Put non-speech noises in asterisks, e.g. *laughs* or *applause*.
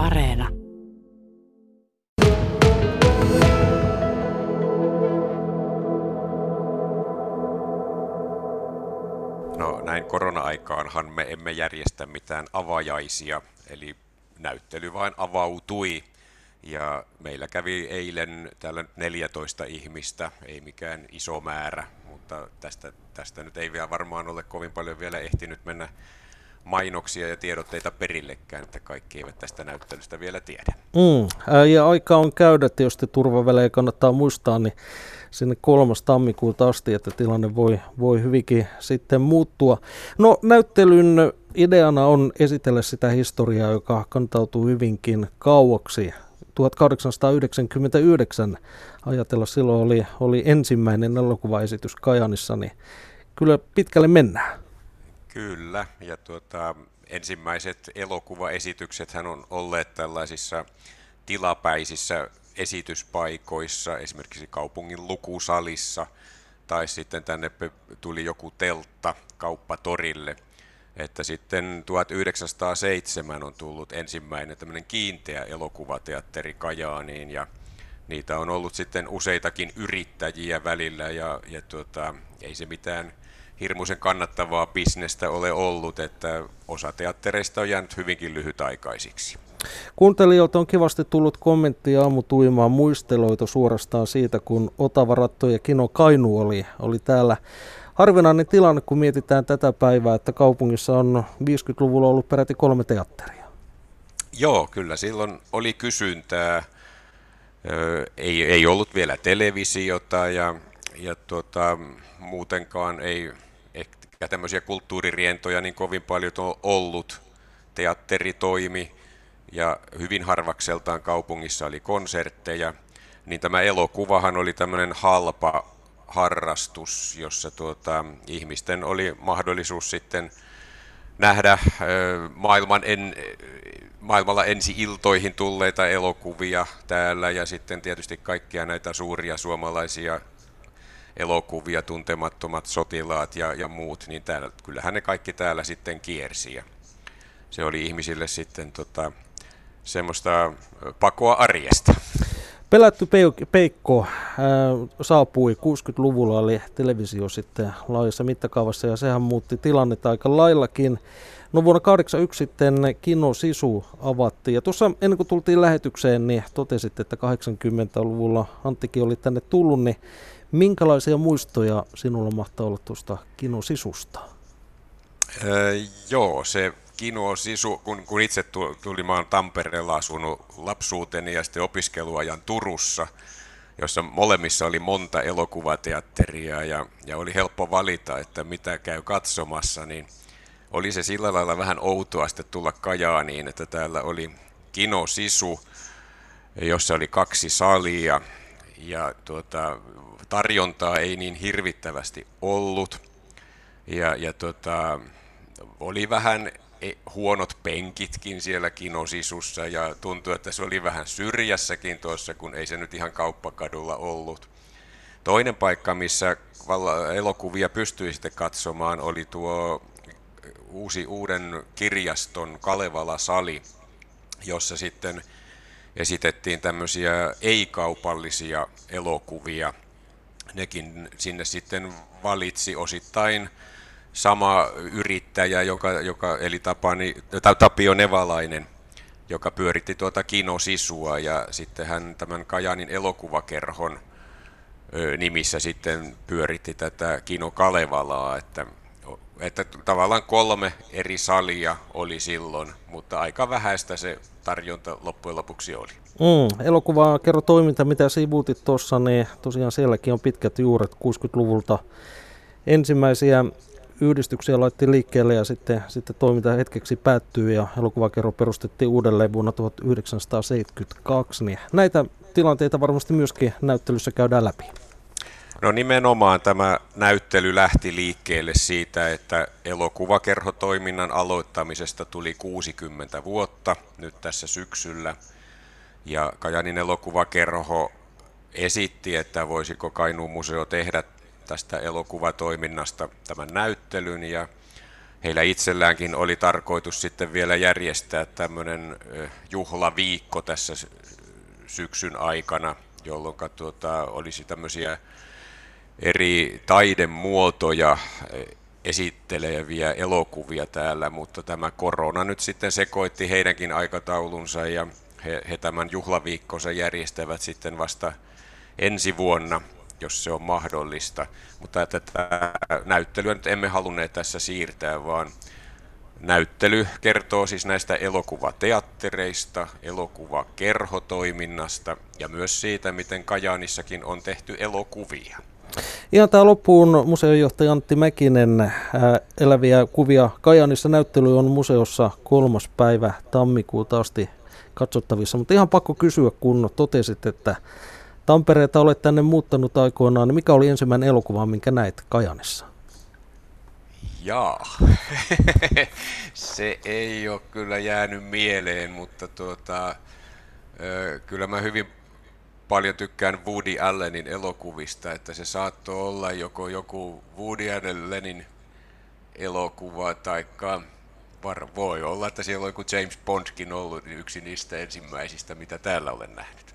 Areena. No näin korona-aikaanhan me emme järjestä mitään avajaisia, eli näyttely vain avautui. Ja meillä kävi eilen täällä 14 ihmistä, ei mikään iso määrä, mutta tästä, tästä nyt ei vielä varmaan ole kovin paljon vielä ehtinyt mennä mainoksia ja tiedotteita perillekään, että kaikki eivät tästä näyttelystä vielä tiedä. Mm, ja aika on käydä, että jos te turvavälejä kannattaa muistaa, niin sinne kolmas tammikuuta asti, että tilanne voi, voi hyvinkin sitten muuttua. No näyttelyn ideana on esitellä sitä historiaa, joka kantautuu hyvinkin kauaksi. 1899 ajatella silloin oli, oli ensimmäinen elokuvaesitys Kajanissa, niin kyllä pitkälle mennään. Kyllä, ja tuota, ensimmäiset elokuvaesitykset on olleet tällaisissa tilapäisissä esityspaikoissa, esimerkiksi kaupungin lukusalissa, tai sitten tänne tuli joku teltta kauppatorille. Että sitten 1907 on tullut ensimmäinen tämmöinen kiinteä elokuvateatteri Kajaaniin, ja niitä on ollut sitten useitakin yrittäjiä välillä, ja, ja tuota, ei se mitään hirmuisen kannattavaa bisnestä ole ollut, että osa teattereista on jäänyt hyvinkin lyhytaikaisiksi. Kuuntelijoilta on kivasti tullut kommenttia aamutuimaan muisteloita suorastaan siitä, kun Otava Ratto ja Kino Kainu oli, oli täällä. Harvinainen tilanne, kun mietitään tätä päivää, että kaupungissa on 50-luvulla ollut peräti kolme teatteria. Joo, kyllä silloin oli kysyntää. ei, ei ollut vielä televisiota ja, ja tuota, muutenkaan ei ehkä tämmöisiä kulttuuririentoja niin kovin paljon on ollut. Teatteri toimi ja hyvin harvakseltaan kaupungissa oli konsertteja, niin tämä elokuvahan oli tämmöinen halpa harrastus, jossa tuota, ihmisten oli mahdollisuus sitten nähdä maailman en, maailmalla ensi iltoihin tulleita elokuvia täällä ja sitten tietysti kaikkia näitä suuria suomalaisia elokuvia, tuntemattomat sotilaat ja, ja muut, niin täällä, kyllähän ne kaikki täällä sitten kiersi. Ja se oli ihmisille sitten tota, semmoista pakoa arjesta. Pelätty Peikko ää, saapui 60-luvulla, oli televisio sitten laajassa mittakaavassa ja sehän muutti tilannetta aika laillakin. No vuonna 1981 sitten Kino Sisu avattiin ja tuossa ennen kuin tultiin lähetykseen, niin totesit, että 80-luvulla Anttikin oli tänne tullut, niin minkälaisia muistoja sinulla mahtaa olla tuosta Kino Sisusta? Öö, joo, se Kino Sisu, kun, kun itse tuli, mä oon Tampereella asunut lapsuuteni ja sitten opiskeluajan Turussa, jossa molemmissa oli monta elokuvateatteria ja, ja oli helppo valita, että mitä käy katsomassa, niin oli se sillä lailla vähän outoa sitten tulla Kajaaniin, että täällä oli Kino Sisu, jossa oli kaksi salia ja tuota, tarjontaa ei niin hirvittävästi ollut. Ja, ja tuota, oli vähän huonot penkitkin siellä kinosisussa ja tuntui, että se oli vähän syrjässäkin tuossa, kun ei se nyt ihan kauppakadulla ollut. Toinen paikka, missä elokuvia pystyi sitten katsomaan, oli tuo uusi uuden kirjaston Kalevala-sali, jossa sitten esitettiin tämmöisiä ei-kaupallisia elokuvia. Nekin sinne sitten valitsi osittain sama yrittäjä, joka, joka eli Tapani, tai Tapio Nevalainen, joka pyöritti tuota kinosisua ja sitten hän tämän Kajanin elokuvakerhon nimissä sitten pyöritti tätä Kino Kalevalaa, että, että tavallaan kolme eri salia oli silloin, mutta aika vähäistä se tarjonta loppujen lopuksi oli. Mm, elokuvaa kerro toiminta, mitä sivuutit tuossa, niin tosiaan sielläkin on pitkät juuret 60-luvulta. Ensimmäisiä yhdistyksiä laitti liikkeelle ja sitten, sitten toiminta hetkeksi päättyy ja elokuvakerro perustettiin uudelleen vuonna 1972. Niin näitä tilanteita varmasti myöskin näyttelyssä käydään läpi. No nimenomaan tämä näyttely lähti liikkeelle siitä, että elokuvakerhotoiminnan aloittamisesta tuli 60 vuotta nyt tässä syksyllä. Ja Kajanin elokuvakerho esitti, että voisiko Kainuun museo tehdä tästä elokuvatoiminnasta tämän näyttelyn ja heillä itselläänkin oli tarkoitus sitten vielä järjestää tämmöinen juhlaviikko tässä syksyn aikana, jolloin tuota, olisi tämmöisiä eri taidemuotoja esitteleviä elokuvia täällä, mutta tämä korona nyt sitten sekoitti heidänkin aikataulunsa ja he, he tämän juhlaviikkonsa järjestävät sitten vasta ensi vuonna, jos se on mahdollista. Mutta tätä näyttelyä nyt emme halunneet tässä siirtää, vaan näyttely kertoo siis näistä elokuvateattereista, elokuvakerhotoiminnasta ja myös siitä, miten Kajaanissakin on tehty elokuvia. Ihan tämä loppuun museojohtaja Antti Mäkinen. Ää, eläviä kuvia Kajaanissa näyttely on museossa kolmas päivä tammikuuta asti katsottavissa. Mutta ihan pakko kysyä, kun totesit, että Tampereelta olet tänne muuttanut aikoinaan, niin mikä oli ensimmäinen elokuva, minkä näit Kajanissa? Jaa, *laughs* se ei ole kyllä jäänyt mieleen, mutta tuota, kyllä mä hyvin paljon tykkään Woody Allenin elokuvista, että se saattoi olla joko joku Woody Allenin elokuva, tai voi olla, että siellä on joku James Bondkin ollut yksi niistä ensimmäisistä, mitä täällä olen nähnyt.